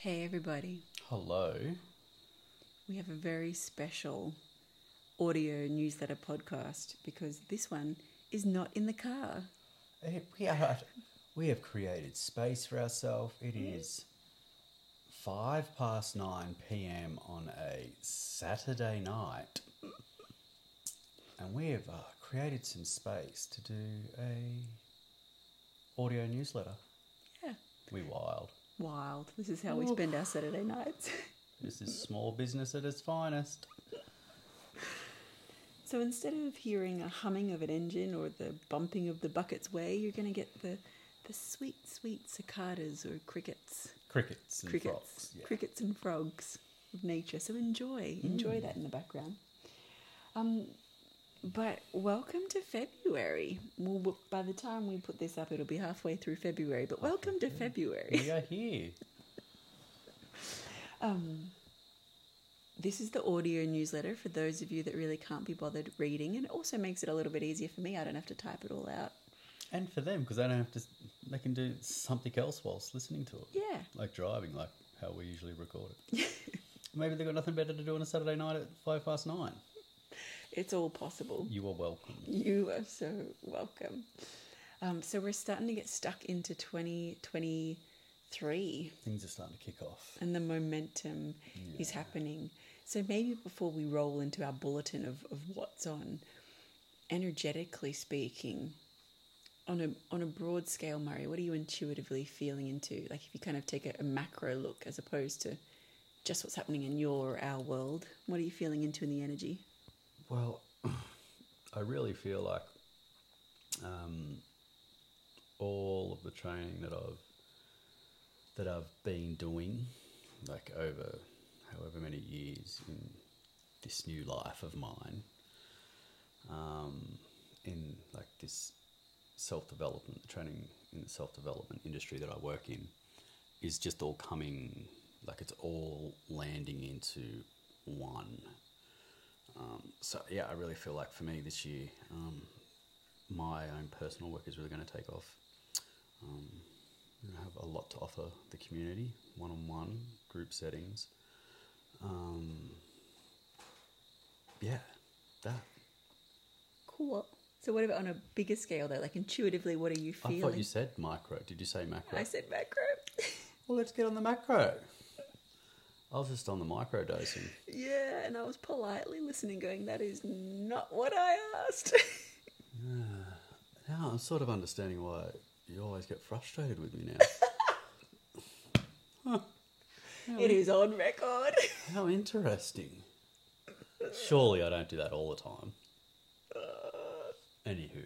Hey, everybody. Hello. We have a very special audio newsletter podcast because this one is not in the car. We are. We have created space for ourselves. It is five past nine p.m. on a Saturday night, and we have uh, created some space to do a audio newsletter. Yeah. We wild. Wild. This is how we spend our Saturday nights. This is small business at its finest. so instead of hearing a humming of an engine or the bumping of the bucket's way, you're going to get the, the sweet, sweet cicadas or crickets. Crickets and crickets. frogs. Yeah. Crickets and frogs of nature. So enjoy. Enjoy that in the background. Um, but welcome to February. Well, by the time we put this up, it'll be halfway through February. But welcome to February. We are here. Um, this is the audio newsletter for those of you that really can't be bothered reading, and it also makes it a little bit easier for me. I don't have to type it all out. And for them, because they don't have to, they can do something else whilst listening to it. Yeah. Like driving, like how we usually record it. Maybe they've got nothing better to do on a Saturday night at five past nine. It's all possible. You are welcome. You are so welcome. Um, so we're starting to get stuck into 2023 Things are starting to kick off. and the momentum is happening. So maybe before we roll into our bulletin of, of what's on, energetically speaking, on a on a broad scale, Murray, what are you intuitively feeling into? Like if you kind of take a, a macro look as opposed to just what's happening in your our world, what are you feeling into in the energy? Well, I really feel like um, all of the training that I've that I've been doing, like over however many years in this new life of mine, um, in like this self development, the training in the self development industry that I work in, is just all coming like it's all landing into one. Um, so yeah, I really feel like for me this year, um, my own personal work is really going to take off. Um, I have a lot to offer the community, one-on-one, group settings. Um, yeah, that. Cool. So what about on a bigger scale though? Like intuitively, what are you feeling? I thought you said micro. Did you say macro? I said macro. well, let's get on the macro. I was just on the micro dosing. yeah, and I was politely listening, going, "That is not what I asked." Now I'm sort of understanding why you always get frustrated with me now. it is on record. How interesting. Surely I don't do that all the time. Anywho,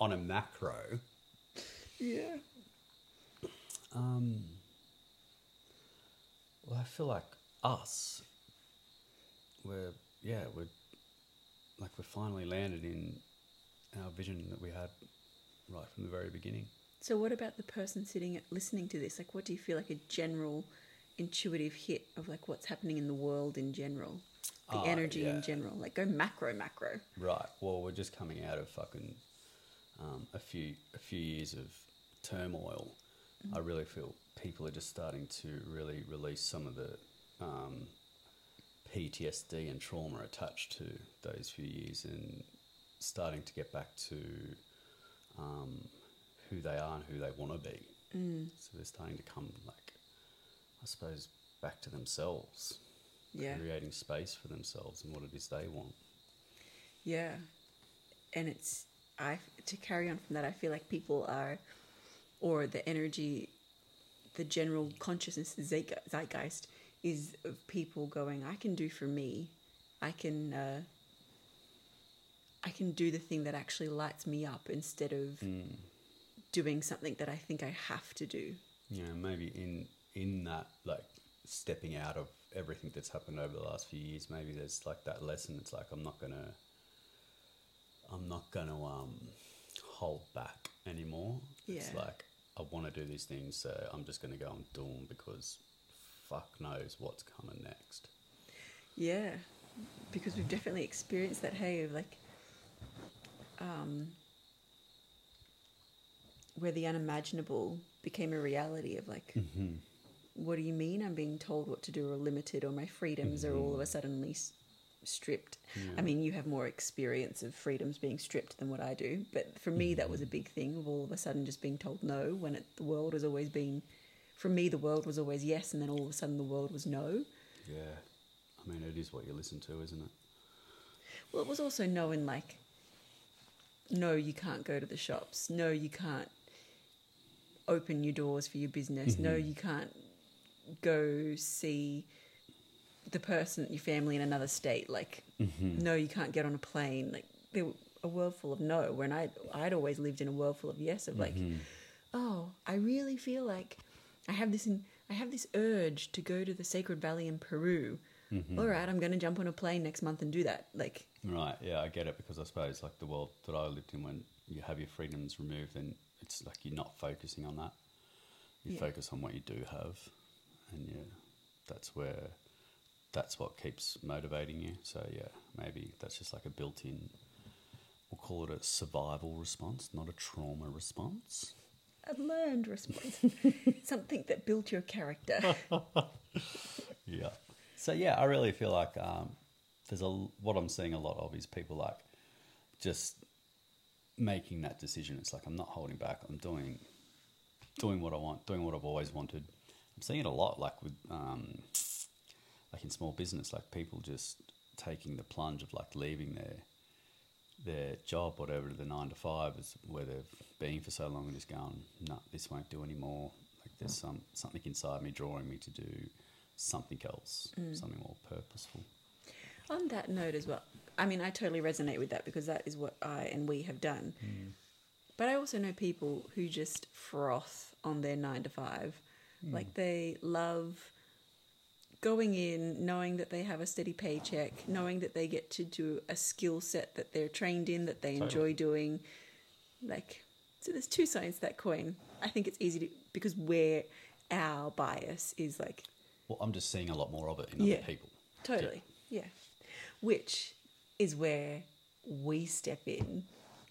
on a macro, yeah. um, well, I feel like us, we're yeah, we're like we're finally landed in our vision that we had right from the very beginning. So what about the person sitting listening to this? Like, what do you feel like a general intuitive hit of like what's happening in the world in general, the Ah, energy yeah. in general? Like, go macro, macro. Right. Well, we're just coming out of fucking um, a few a few years of turmoil. I really feel people are just starting to really release some of the um, PTSD and trauma attached to those few years, and starting to get back to um, who they are and who they want to be. Mm. So they're starting to come, like, I suppose, back to themselves, Yeah, creating space for themselves and what it is they want. yeah. And it's I to carry on from that. I feel like people are, or the energy, the general consciousness, zeitgeist is of people going. I can do for me. I can. Uh, I can do the thing that actually lights me up instead of doing something that I think I have to do. know, maybe in in that like stepping out of everything that's happened over the last few years, maybe there's like that lesson. It's like I'm not gonna, I'm not gonna um hold back anymore. It's like I want to do these things, so I'm just gonna go and do them because fuck knows what's coming next. Yeah, because we've definitely experienced that. Hey, of like, um, where the unimaginable became a reality of like what do you mean I'm being told what to do or limited or my freedoms are all of a sudden s- stripped? I mean, you have more experience of freedoms being stripped than what I do, but for me, that was a mm. big thing of all of a sudden just being told no when it, the world has always been, for me, the world was always yes, and then all of a sudden the world was no. Yeah. I mean, it is what you listen to, isn't it? Well, it was also knowing like, no, you can't go to the shops. No, you can't open your doors for your business. No, mm-hmm. you can't go see the person, your family in another state. Like, mm-hmm. no, you can't get on a plane. Like, there were a world full of no. When I I'd always lived in a world full of yes. Of like, mm-hmm. oh, I really feel like I have this in, I have this urge to go to the Sacred Valley in Peru. Mm-hmm. All right, I'm going to jump on a plane next month and do that. Like, Right, yeah, I get it because I suppose like the world that I lived in when you have your freedoms removed then it's like you're not focusing on that. You Yeah. focus on what you do have and yeah, that's where that's what keeps motivating you. So yeah, maybe that's just like a built in we'll call it a survival response, not a trauma response. a learned response, something that built your character. Yeah. So yeah, I really feel like um, there's a what I'm seeing a lot of is people like just making that decision. It's like I'm not holding back. I'm doing doing what I want, doing what I've always wanted. I'm seeing it a lot, like with um, like in small business, like people just taking the plunge of like leaving their their job, whatever the nine to five is where they've been for so long, and just going, no, this won't do anymore. Like there's some something inside me drawing me to do something else, mm. something more purposeful. On that note, as well, I mean, I totally resonate with that because that is what I and we have done. Mm. But I also know people who just froth on their nine to five. Mm. Like they love going in, knowing that they have a steady paycheck, knowing that they get to do a skill set that they're trained in, that they enjoy doing. Like, so there's two sides to that coin. I think it's easy to, because where our bias is like, Well, I'm just seeing a lot more of it in Yeah. other people. Totally. Yeah. Which is where we step in.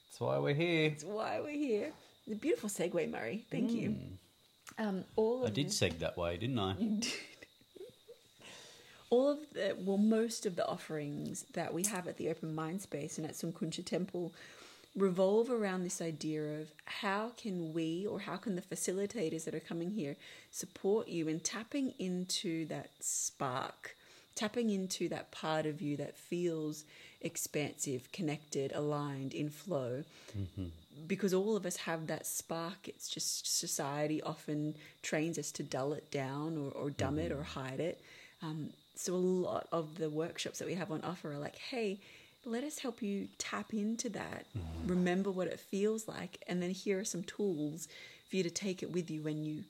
That's why we're here. That's why we're here. It's a beautiful segue, Murray. Thank you. Um, all Hmm. I did the- seg that way, didn't I? All of the well, most of the offerings that we have at the Open Mind Space and at Sunkuncha Temple revolve around this idea of how can we or how can the facilitators that are coming here support you in tapping into that spark, tapping into that part of you that feels expansive, connected, aligned, in flow. Because all of us have that spark. It's just society often trains us to dull it down or, or dumb it or hide it. Um, so a lot of the workshops that we have on offer are like, hey, let us help you tap into that, remember what it feels like, and then here are some tools for you to take it with you when you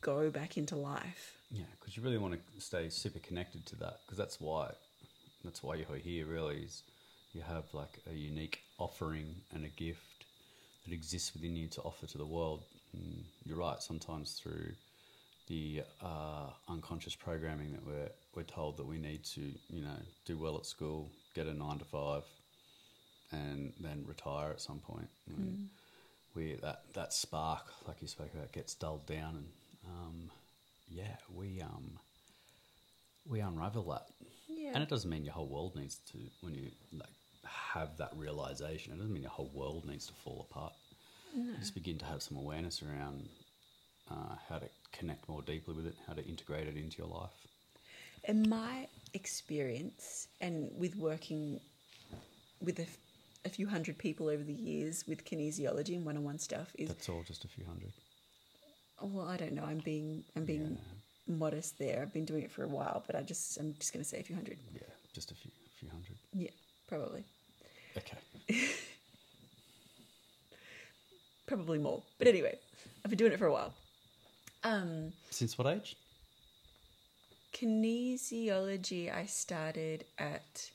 go back into life. Yeah, because you really want to stay super connected to that. Because that's why, that's why you're here. Really, is you have like a unique offering and a gift that exists within you to offer to the world. And you're right. Sometimes through the uh, unconscious programming that we're we're told that we need to, you know, do well at school, get a nine to five, and then retire at some point. And We that that spark, like you spoke about, gets dulled down, and um, yeah, we um we unravel that. Yeah. And it doesn't mean your whole world needs to when you like have that realization. It doesn't mean your whole world needs to fall apart. You just begin to have some awareness around uh, how to connect more deeply with it, how to integrate it into your life. In my experience, and with working with a few hundred people over the years with kinesiology and one-on-one stuff, is That's all just a few hundred. well, I don't know. I'm being I'm being modest there. I've been doing it for a while, but I just I'm just going to say a few hundred. Yeah, just a few few hundred. Yeah, probably, Okay. probably more. But anyway, I've been doing it for a while. Um, Since what age? Kinesiology I started at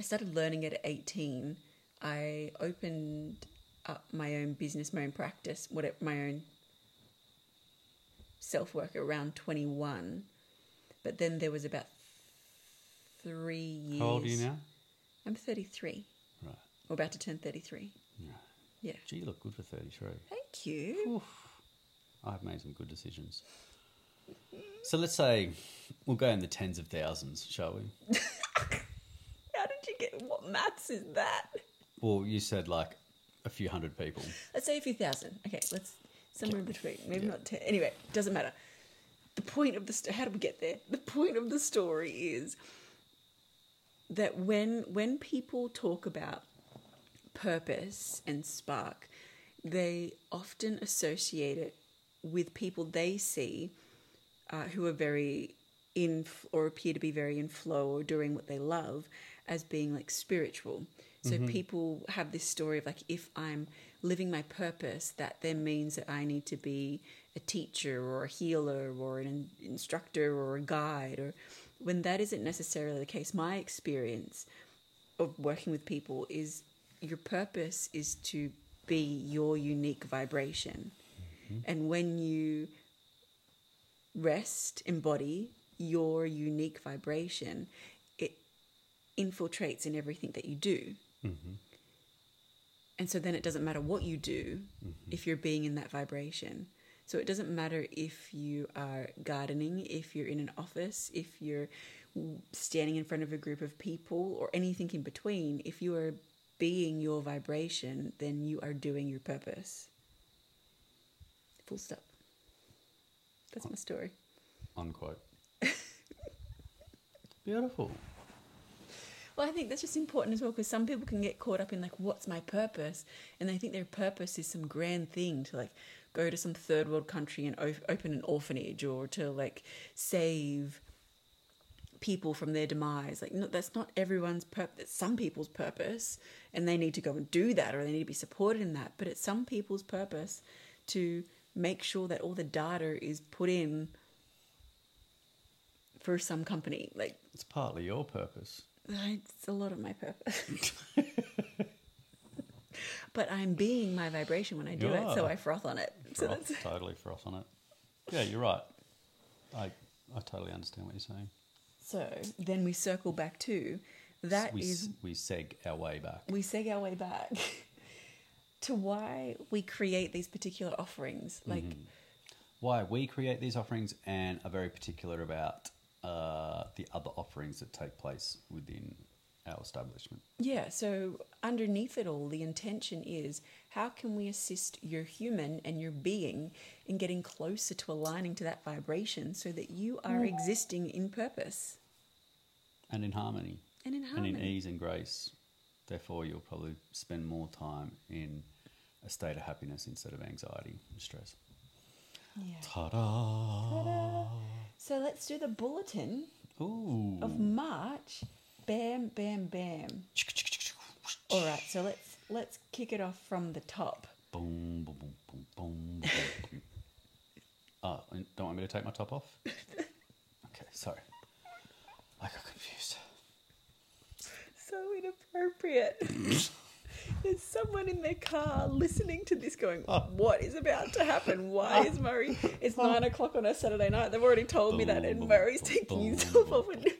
I started learning it at 18. I opened up my own business, my own practice, what my own self work around 21. But then there was about 3 years. How old are you now? I'm 33. Right. We're about to turn 33. Yeah. Yeah. Gee, you look good for thirty-three. Thank you. Oof. I've made some good decisions. So let's say we'll go in the tens of thousands, shall we? How did you get? What maths is that? Well, you said like a few hundred people. Let's say a few thousand. Okay, let's somewhere in between. Maybe Yeah. not ten. Anyway, doesn't matter. The point of the st- how did we get there? The point of the story is that when when people talk about purpose and spark, they often associate it with people they see uh, who are very in or appear to be very in flow or doing what they love as being like spiritual. So people have this story of like if I'm living my purpose, that then means that I need to be a teacher or a healer or an instructor or a guide or when that isn't necessarily the case. My experience of working with people is your purpose is to be your unique vibration. And when you rest, embody your unique vibration, it infiltrates in everything that you do. Mm-hmm. And so then it doesn't matter what you do mm-hmm. if you're being in that vibration. So it doesn't matter if you are gardening, if you're in an office, if you're standing in front of a group of people, or anything in between. If you are being your vibration, then you are doing your purpose. Full stop. That's my story. Unquote. Beautiful. Well, I think that's just important as well because some people can get caught up in like, what's my purpose? And they think their purpose is some grand thing to like go to some third world country and open an orphanage or to like save people from their demise. Like, no, that's not everyone's purpose. It's some people's purpose and they need to go and do that or they need to be supported in that. But it's some people's purpose to make sure that all the data is put in for some company. Like, It's partly your purpose. Uh, it's a lot of my purpose. but I'm being my vibration when I do You it, so. I froth on it. So Froth, that's, totally froth on it. Yeah, you're right. I I totally understand what you're saying. so then we circle back to that we, is we seg our way back. we seg our way back to why we create these particular offerings. Like Why we create these offerings and are very particular about uh, the other offerings that take place within our establishment. Yeah, so underneath it all, the intention is how can we assist your human and your being in getting closer to aligning to that vibration so that you are existing in purpose And in harmony. and in And in ease and grace. Therefore, you'll probably spend more time in a state of happiness instead of anxiety and stress. Yeah. Ta-da! So let's do the bulletin Ooh. of March. Bam, bam, bam. All right, so let's let's kick it off from the top. Boom, boom, boom, boom, boom, boom, boom. Oh, don't want me to take my top off? Okay, sorry. I got confused. So inappropriate. There's someone in their car listening to this going, What is about to happen? Why is Murray? It's nine o'clock on a Saturday night. They've already told me that, and Murray's taking himself off and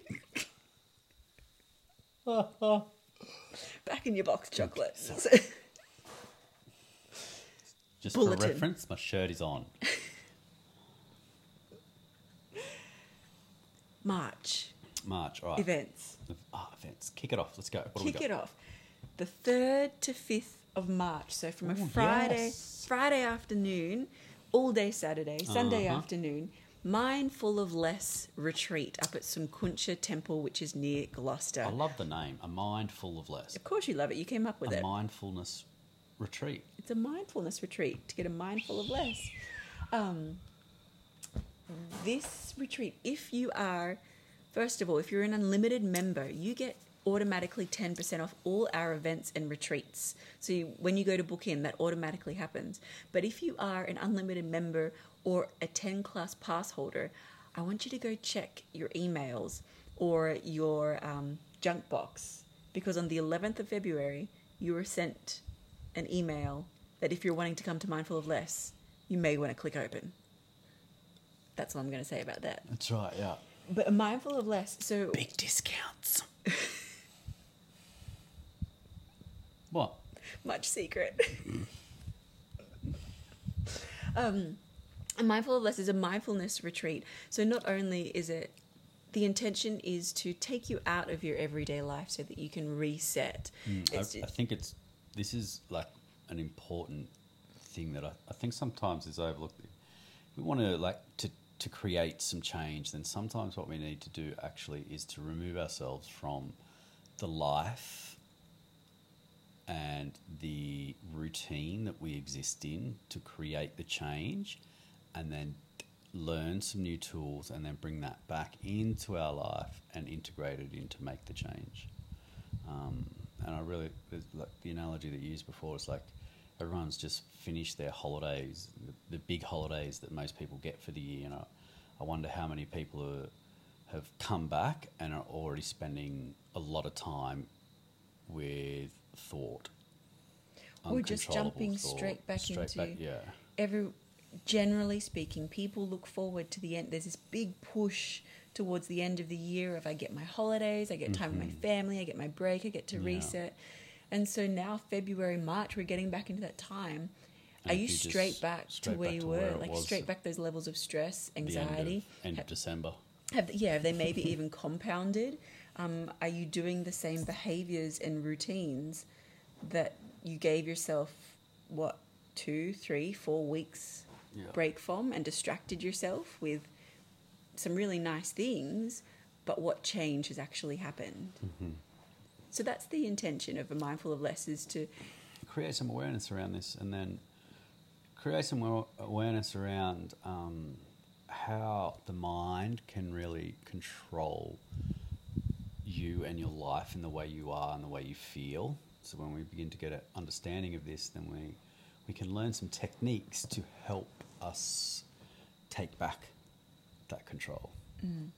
back in your box chocolate. Just Bulletin. for reference, my shirt is on. March March, all right. events. Ah, events. Kick it off. Let's go. What Kick it off. The third to fifth of March. So from a Ooh, Friday, yes. Friday afternoon, all day Saturday, Sunday Uh-huh. afternoon, Mindful of Less retreat up at Sunkuncha Temple, which is near Gloucester. I love the name. A mind full of less. of course, you love it. You came up with it. A it. mindfulness retreat. It's a mindfulness retreat to get a mindful of less. Um, this retreat, if you are, first of all, if you're an unlimited member, you get automatically 10% off all our events and retreats. So you, when you go to book in, that automatically happens. But if you are an unlimited member or a 10 class pass holder, I want you to go check your emails or your um, junk box because on the 11th of February, you were sent an email that if you're wanting to come to Mindful of Less, you may want to click open. That's all I'm going to say about that. That's right, yeah. But Mindful of Less, so Big discounts. what? much secret. um, A mindful of less is a mindfulness retreat. So not only is it the intention is to take you out of your everyday life so that you can reset. Mm, I, It's- I think it's this is like an important thing that I, I think sometimes is overlooked. We want to like to to create some change. Then sometimes what we need to do actually is to remove ourselves from the life and the routine that we exist in to create the change, and then learn some new tools and then bring that back into our life and integrate it in to make the change. Um, and I really, like the analogy that you used before is like everyone's just finished their holidays, the, the big holidays that most people get for the year. And I, I wonder how many people are, have come back and are already spending a lot of time with thought. Or just jumping straight back into- yeah. every generally speaking, people look forward to the end. There's this big push towards the end of the year of I get my holidays, I get time with my family, I get my break, I get to Mm-hmm. Yeah. reset. And so now February, March, we're getting back into that time. And Are you straight back straight to where back you to were? where like straight back those levels of stress, The end of- anxiety. end of December. have yeah, have they maybe even compounded? Um, are you doing the same behaviors and routines that you gave yourself what two, three, four weeks Yeah. break from and distracted yourself with some really nice things, but what change has actually happened? Mm-hmm. So that's the intention of a mindful of less is to create some awareness around this and then create some awareness around um, how the mind can really control you and your life and the way you are and the way you feel. So when we begin to get an understanding of this, then we, we can learn some techniques to help us take back that control.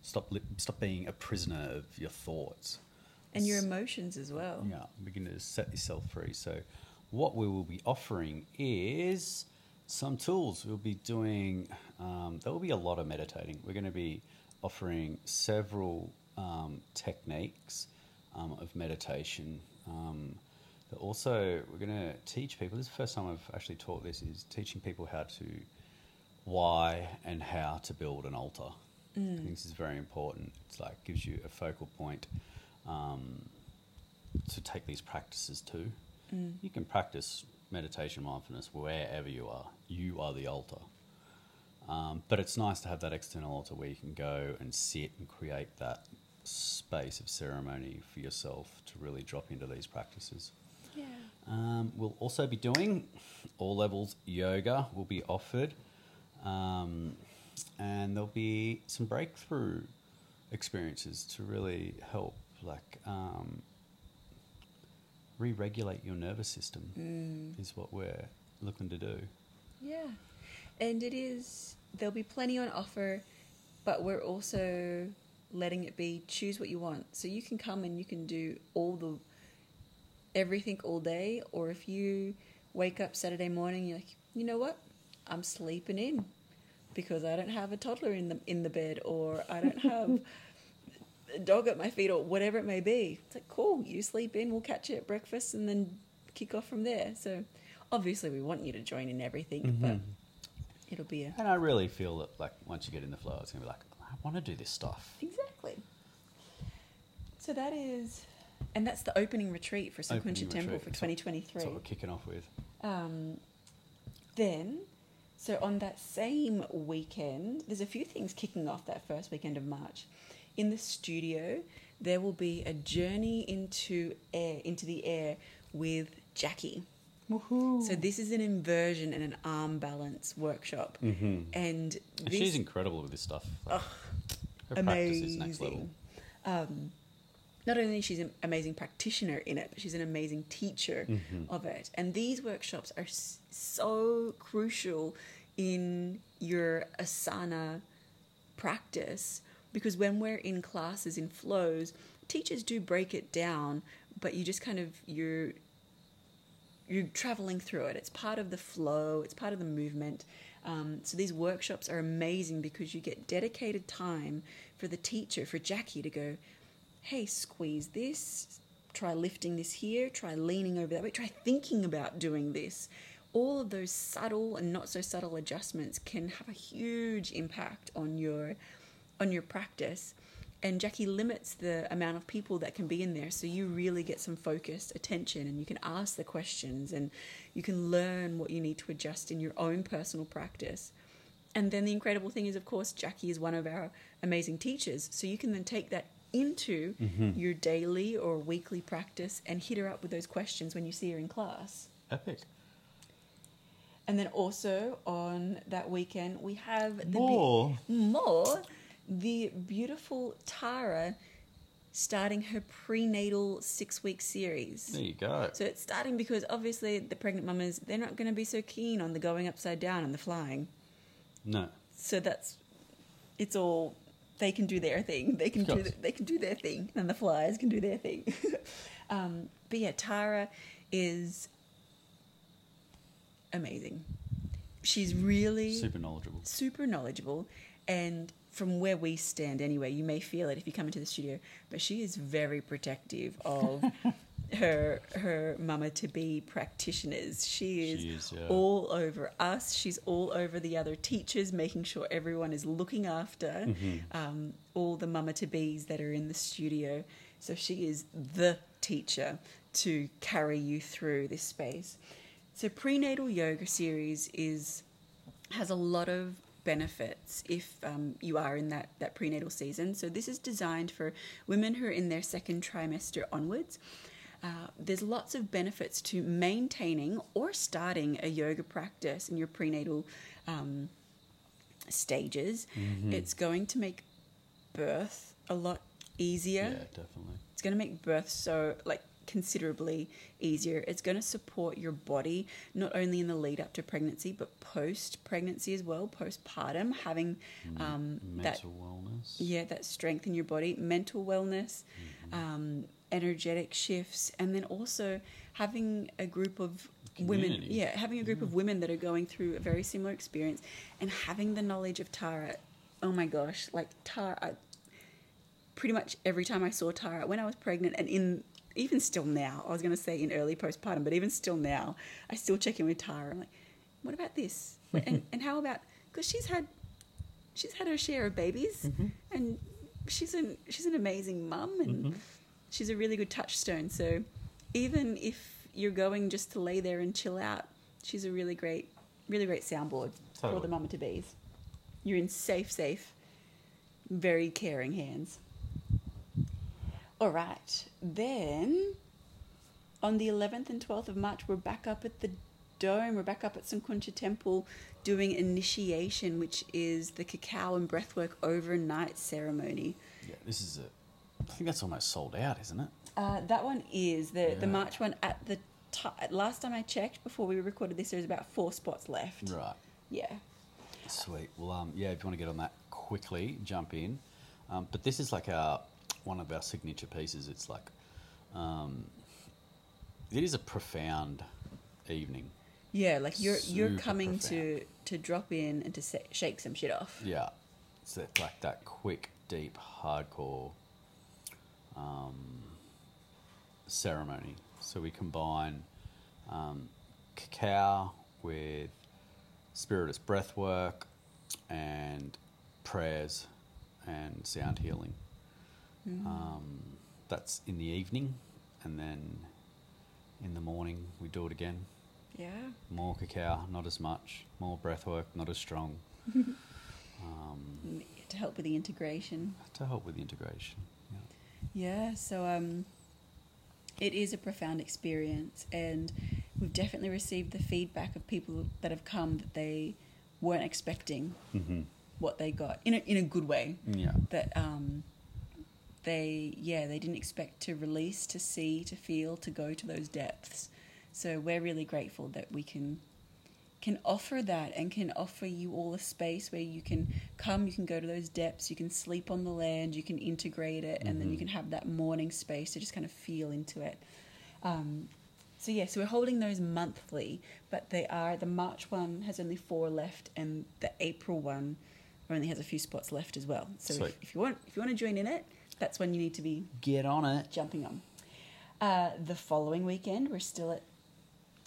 Stop, li- stop being a prisoner of your thoughts. and your emotions as well. Yeah, begin to set yourself free. So, what we will be offering is some tools. We'll be doing, um, there will be a lot of meditating. We're going to be offering several um, techniques um, of meditation. Um, but also, we're going to teach people. This is the first time I've actually taught this. Is teaching people how to, why and how to build an altar. I think this is very important. It's like gives you a focal point um, to take these practices to. You can practice meditation, mindfulness wherever you are. You are the altar. Um, but it's nice to have that external altar where you can go and sit and create that space of ceremony for yourself to really drop into these practices. Yeah. Um, we'll also be doing all levels yoga will be offered, um, and there'll be some breakthrough experiences to really help, like um, re-regulate your nervous system. Is what we're looking to do. Yeah. And it is, there'll be plenty on offer, but we're also letting it be choose what you want. So you can come and you can do all the, everything all day, or if you wake up Saturday morning, you're like, you know what? I'm sleeping in because I don't have a toddler in the in the bed, or I don't have a dog at my feet, or whatever it may be. It's like cool. You sleep in. We'll catch you at breakfast, and then kick off from there. So obviously, we want you to join in everything, mm-hmm. but it'll be a And I really feel that, like, once you get in the flow, it's gonna be like, I want to do this stuff. exactly. So that is, and that's the opening retreat for Opening Temple for retreat. twenty twenty That's what we're kicking off with. Um, then, so on that same weekend, there's a few things kicking off that first weekend of March. In the studio, there will be a journey into air, into the air with Jackie. Woohoo! So this is an inversion and an arm balance workshop, Mhm. and And this, she's incredible with this stuff. Like, Ugh, her practice is next level. amazing. Um, not only is she an amazing practitioner in it, but she's an amazing teacher Mm-hmm. of it. And these workshops are s- so crucial in your asana practice because when we're in classes in flows, teachers do break it down, but you just kind of you're you're traveling through it. It's part of the flow. It's part of the movement. Um, so these workshops are amazing because you get dedicated time for the teacher, for Jackie to go, hey, squeeze this, try lifting this here, try leaning over that way, try thinking about doing this. all of those subtle and not so subtle adjustments can have a huge impact on your on your practice and Jackie limits the amount of people that can be in there so you really get some focused attention and you can ask the questions and you can learn what you need to adjust in your own personal practice. And then the incredible thing is, of course, Jackie is one of our amazing teachers. So you can then take that into Mm-hmm. your daily or weekly practice and hit her up with those questions when you see her in class. Epic. And then also on that weekend, we have the More. more the beautiful Tara starting her prenatal six week series. There you go. So it's starting because obviously the pregnant mamas they're not going to be so keen on the going upside down and the flying. No. So that's it's all they can do their thing. They can do the, they can do their thing, and the flyers can do their thing. um, but yeah, Tara is amazing. She's really Super knowledgeable. super knowledgeable and from where we stand anyway. You may feel it if you come into the studio but she is very protective of her her mama to be practitioners. She is, She is, yeah. all over us. She's all over the other teachers making sure everyone is looking after Mm-hmm. um, all the mama to bees that are in the studio. So she is the teacher to carry you through this space. So prenatal yoga series is has a lot of benefits if um, you are in that, that prenatal season. So this is designed for women who are in their second trimester onwards. Uh, there's lots of benefits to maintaining or starting a yoga practice in your prenatal um, stages. It's going to make birth a lot easier. Yeah, definitely. It's going to make birth so like considerably easier. It's going to support your body not only in the lead up to pregnancy but post pregnancy as well, postpartum, having um, that Mental wellness. yeah that strength in your body, mental wellness, um, energetic shifts, and then also having a group of women. Yeah, having a group of women that are going through a very similar experience, and having the knowledge of Tara. Oh my gosh, like Tara. I, pretty much every time I saw Tara when I was pregnant and in even still now, I was going to say in early postpartum, but even still now, I still check in with Tara. I'm like, what about this? and, and how about because she's had she's had her share of babies, mm-hmm. and she's an she's an amazing mum, and mm-hmm. she's a really good touchstone. So even if you're going just to lay there and chill out, she's a really great, really great soundboard for the mama to bees. You're in safe, safe, very caring hands. All right, then on the 11th and 12th of March, we're back up at the Dome. We're back up at Sunkuncha Temple doing initiation, which is the cacao and breathwork overnight ceremony. Yeah, this is a. I think that's almost sold out, isn't it? Uh, that one is the the March one at the ti last time I checked before we recorded this. There's about four spots left. Right. Yeah. Sweet. Well, um, yeah, if you want to get on that quickly, jump in. Um, but this is like our one of our signature pieces. It's like, um, it is a profound evening. Yeah, like you're you're coming to profound. to drop in and to sa- shake some shit off. Yeah, it's that, like that quick, deep, hardcore um, ceremony. So we combine um, cacao with spiritus breath work and prayers and sound healing. Um, that's in the evening, and then in the morning we do it again. Yeah. More cacao, not as much. More breath work, not as strong. um, To help with the integration. to help with the integration. Yeah. Yeah, so um, it is a profound experience, and we've definitely received the feedback of people that have come that they weren't expecting Mm-hmm. what they got in a, in a good way. Yeah. That um, they yeah they didn't expect to release, to see, to feel, to go to those depths. So we're really grateful that we can can offer that and can offer you all a space where you can come, you can go to those depths, you can sleep on the land, you can integrate it, and then you Mhm. can have that morning space to just kind of feel into it. Um, so yeah, so we're holding those monthly, but they are the March one has only four left, and the April one only has a few spots left as well. So if, if you want, if you want to join in it, that's when you need to be Get on it. jumping on. Uh, the following weekend, we're still at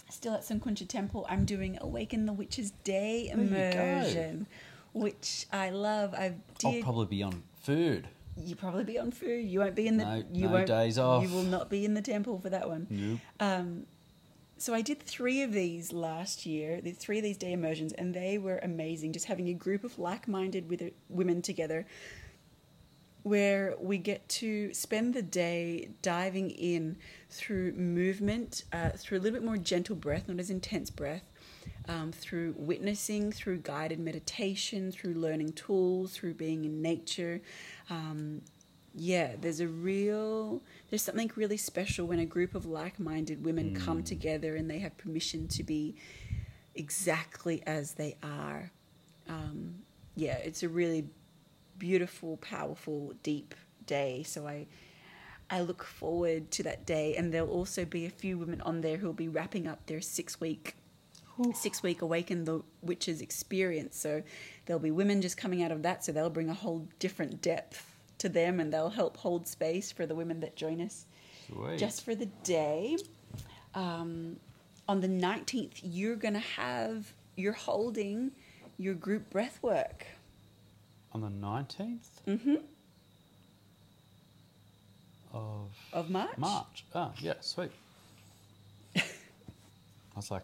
still at Sunkuncha Temple, I'm doing Awaken the Witches Day There you go. immersion, which I love. I've I'll probably be on food. you probably be on food. You won't be in the. No- you no won't, days off. You will not be in the temple for that one. Nope. Um, so I did three of these last year, the three of these day immersions, and they were amazing. Just having a group of like-minded with women together, where we get to spend the day diving in through movement, uh, through a little bit more gentle breath, not as intense breath, um, through witnessing, through guided meditation, through learning tools, through being in nature. Um, yeah, there's a real, there's something really special when a group of like minded women come together and they have permission to be exactly as they are. Um, yeah, it's a really beautiful, powerful, deep day. So I, I look forward to that day, and there'll also be a few women on there who'll be wrapping up their six week, six week awaken the witches experience. So there'll be women just coming out of that, so they'll bring a whole different depth to them, and they'll help hold space for the women that join us Sweet. just for the day. Um, on the 19th, you're going to have, you're holding your group breath work. On the 19th Mm-hmm. of Of March? March. Oh, yeah, sweet. I was like,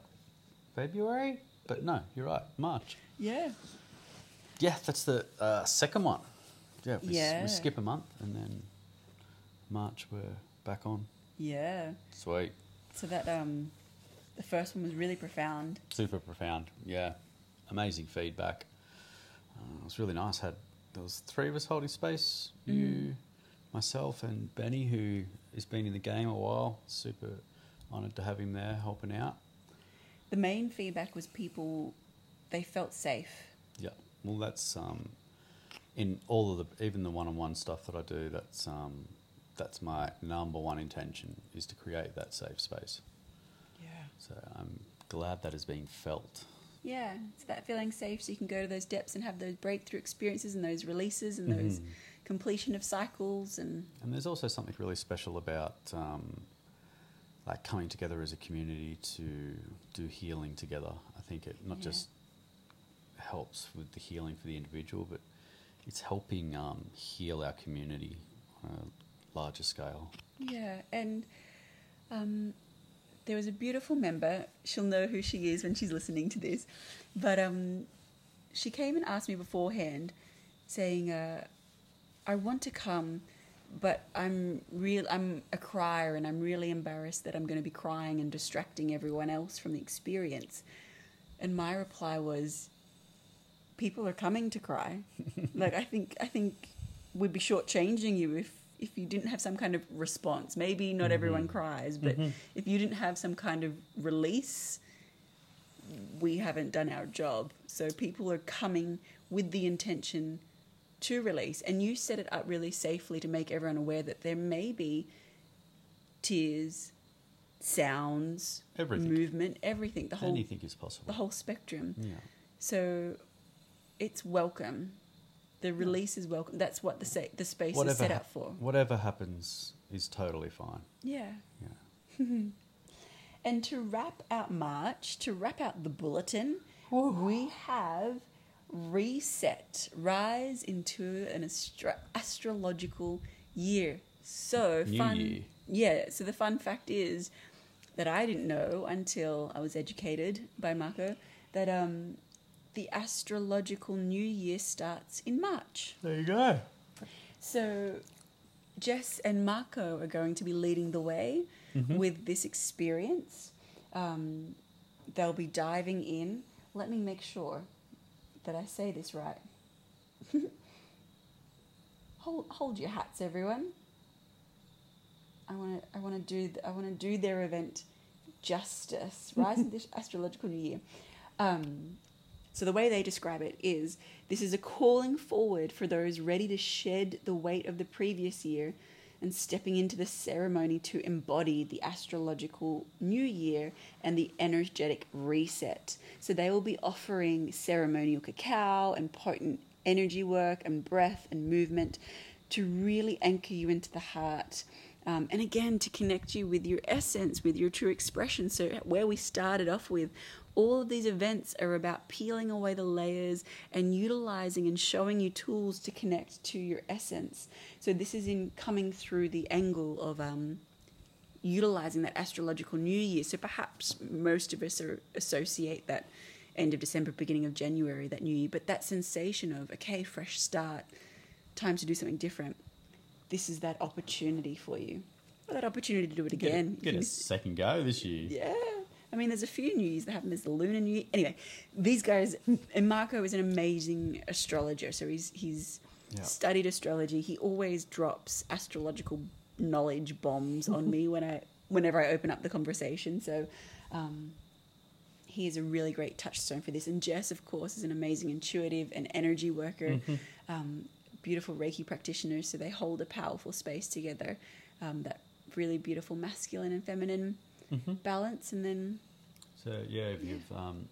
February? But no, you're right, March. Yeah. Yeah, that's the uh, second one. Yeah, we, s- Yeah. we skip a month and then March we're back on. Yeah. Sweet. So that, um, the first one was really profound. Super profound. Yeah. Amazing feedback. Uh, it was really nice. Had there was three of us holding space. You, myself, and Benny, who has been in the game a while. Super honoured to have him there helping out. The main feedback was people, they felt safe. Yeah. Well, that's um, in all of the even the one-on-one stuff that I do. That's um, that's my number one intention is to create that safe space. Yeah. So I'm glad that is being felt. Yeah, it's that feeling safe so you can go to those depths and have those breakthrough experiences and those releases and those completion of cycles and And there's also something really special about um, like coming together as a community to do healing together. I think it not Yeah. just helps with the healing for the individual, but it's helping um, heal our community on a larger scale. Yeah, and um, there was a beautiful member. She'll know who she is when she's listening to this. But um, she came and asked me beforehand, saying, uh, "I want to come, but I'm real. I'm a crier, and I'm really embarrassed that I'm going to be crying and distracting everyone else from the experience." And my reply was, "People are coming to cry. like I think I think we'd be shortchanging you if if you didn't have some kind of response. Maybe not mm-hmm. everyone cries, but mm-hmm. if you didn't have some kind of release, we haven't done our job. So people are coming with the intention to release, and you set it up really safely to make everyone aware that there may be tears, sounds, Everything. movement, everything, the whole Anything is possible. the whole spectrum. yeah. So it's welcome. The release is welcome. That's what the the space Whatever, is set up for. whatever happens is totally fine. Yeah. Yeah. And to wrap out March, to wrap out the bulletin, we have reset, rise into an astra- astrological year. So New fun. year. Yeah. So the fun fact is that I didn't know until I was educated by Marco that um, the astrological new year starts in March. There you go. So, Jess and Marco are going to be leading the way with this experience. Um, they'll be diving in. Let me make sure that I say this right. hold, hold your hats, everyone. I want to. I want to do. th- I want to do their event justice. Rise in this astrological new year. Um, so the way they describe it is this is a calling forward for those ready to shed the weight of the previous year and stepping into the ceremony to embody the astrological new year and the energetic reset. So they will be offering ceremonial cacao and potent energy work and breath and movement to really anchor you into the heart Um, and again, to connect you with your essence, with your true expression. So, where we started off with, all of these events are about peeling away the layers and utilizing and showing you tools to connect to your essence. So, this is in coming through the angle of um, utilizing that astrological new year. So, perhaps most of us are, associate that end of December, beginning of January, that new year, but that sensation of, okay, fresh start, time to do something different this is that opportunity for you. Or that opportunity to do it again. Get, a, get a second go this year. Yeah. I mean, there's a few New Years that happen. There's the Lunar New Year. Anyway, these guys, and Marco is an amazing astrologer. So he's he's yeah. studied astrology. He always drops astrological knowledge bombs on me when I whenever I open up the conversation. So um, he is a really great touchstone for this. And Jess, of course, is an amazing intuitive and energy worker. Mm-hmm. Um, beautiful Reiki practitioners, so they hold a powerful space together, um, that really beautiful masculine and feminine mm-hmm. balance, and then. So yeah, if yeah. you've um,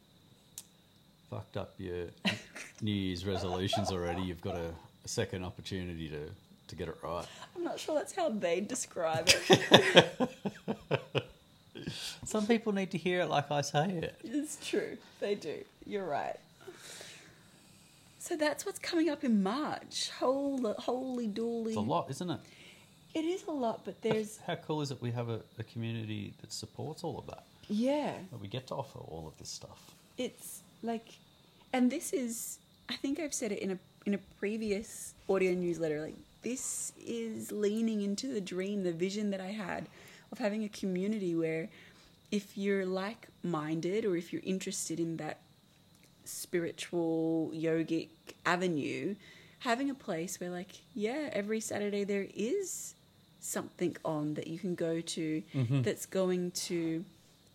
fucked up your New Year's resolutions already, you've got a, a, second opportunity to to get it right. I'm not sure that's how they describe it. Some people need to hear it like I say it. It's true. They do. You're right. So that's what's coming up in March. Holy, holy dooly. It's a lot, isn't it? It is a lot, but there's. How cool is it we have a, a community that supports all of that? Yeah. That we get to offer all of this stuff. It's like, and this is, I think I've said it in a in a previous audio newsletter. Like this is leaning into the dream, the vision that I had of having a community where, if you're like minded or if you're interested in that spiritual yogic avenue having a place where like yeah every saturday there is something on that you can go to mm-hmm. that's going to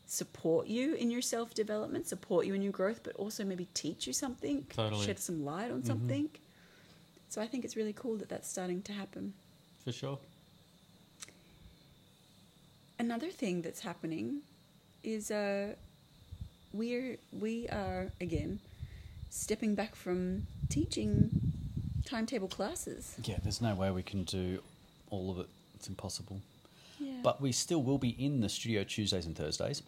support you in your self development support you in your growth but also maybe teach you something totally. shed some light on mm-hmm. something so i think it's really cool that that's starting to happen for sure another thing that's happening is uh we're we are again stepping back from teaching timetable classes. Yeah, there's no way we can do all of it. It's impossible. Yeah. But we still will be in the studio Tuesdays and Thursdays.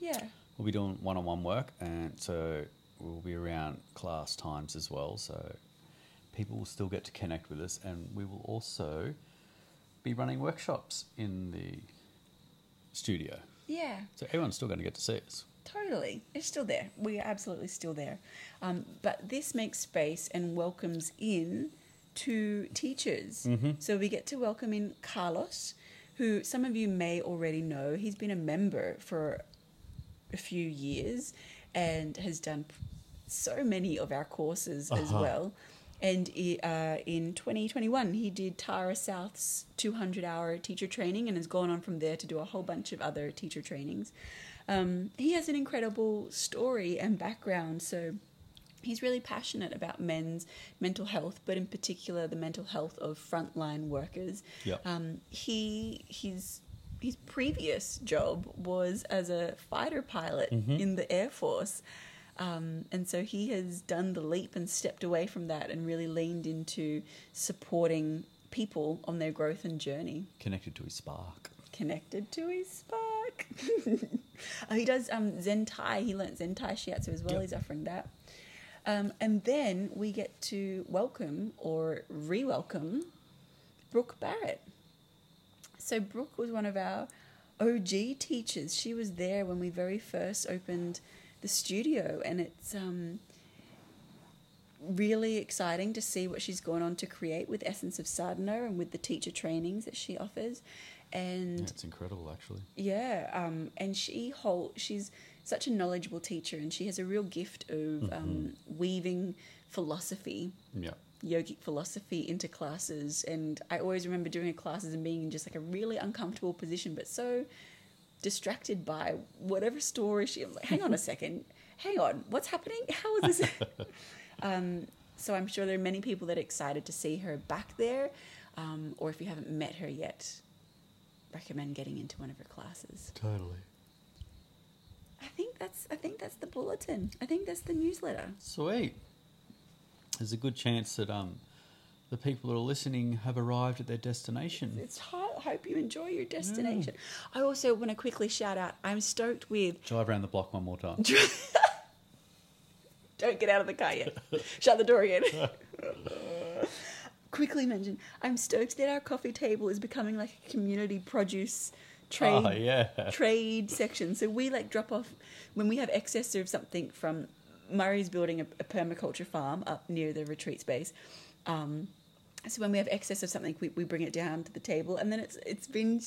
Yeah. We'll be doing one-on-one work, and so we'll be around class times as well. So people will still get to connect with us, and we will also be running workshops in the studio. Yeah. So everyone's still going to get to see us. Totally. It's still there. We are absolutely still there. Um, but this makes space and welcomes in to teachers. Mm-hmm. So we get to welcome in Carlos, who some of you may already know. He's been a member for a few years and has done so many of our courses uh-huh. as well. And uh, in 2021, he did Tara South's 200 hour teacher training and has gone on from there to do a whole bunch of other teacher trainings. Um, he has an incredible story and background. So he's really passionate about men's mental health, but in particular the mental health of frontline workers. Yep. Um, he his his previous job was as a fighter pilot mm-hmm. in the Air Force. Um, and so he has done the leap and stepped away from that and really leaned into supporting people on their growth and journey. Connected to his spark. Connected to his spark. oh, he does um, Zen Thai. He learnt Zen Thai Shiatsu as well. Yep. He's offering that. Um, and then we get to welcome or re welcome Brooke Barrett. So, Brooke was one of our OG teachers. She was there when we very first opened the studio, and it's um, really exciting to see what she's gone on to create with Essence of Sadhana and with the teacher trainings that she offers. And yeah, it's incredible, actually. Yeah, um, and she hold she's such a knowledgeable teacher, and she has a real gift of mm-hmm. um, weaving philosophy, yeah. yogic philosophy into classes. And I always remember doing her classes and being in just like a really uncomfortable position, but so distracted by whatever story she. was like, hang on a second, hang on, what's happening? How is this? um, so I'm sure there are many people that are excited to see her back there, um, or if you haven't met her yet, recommend getting into one of her classes. Totally. I think that's I think that's the bulletin. I think that's the newsletter. Sweet. There's a good chance that um the people that are listening have arrived at their destination. It's. I hope you enjoy your destination. I also want to quickly shout out. I'm stoked with. Drive around the block one more time. Don't get out of the car yet. Shut the door again. quickly mention. I'm stoked that our coffee table is becoming like a community produce trade Oh yeah. trade section. So we like drop off when we have excess of something from Murray's building a, a permaculture farm up near the retreat space. Um, so when we have excess of something, we, we bring it down to the table, and then it's it's been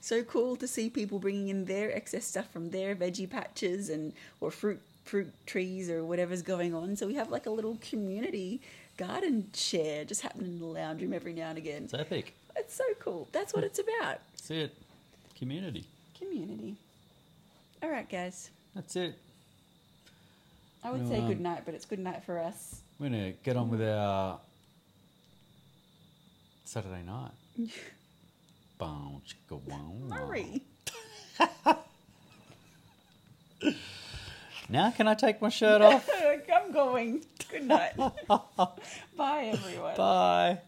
so cool to see people bringing in their excess stuff from their veggie patches and or fruit fruit trees or whatever's going on. So we have like a little community garden share just happening in the lounge room every now and again. It's epic. It's so cool. That's what it's about. That's it. Community. Community. All right, guys. That's it. I would Well, say um, good night, but it's good night for us. We're gonna get on with our Saturday night. Bow, chicka, wow, wow. Murray. Now can I take my shirt off? I'm going. Good night. Bye, everyone. Bye.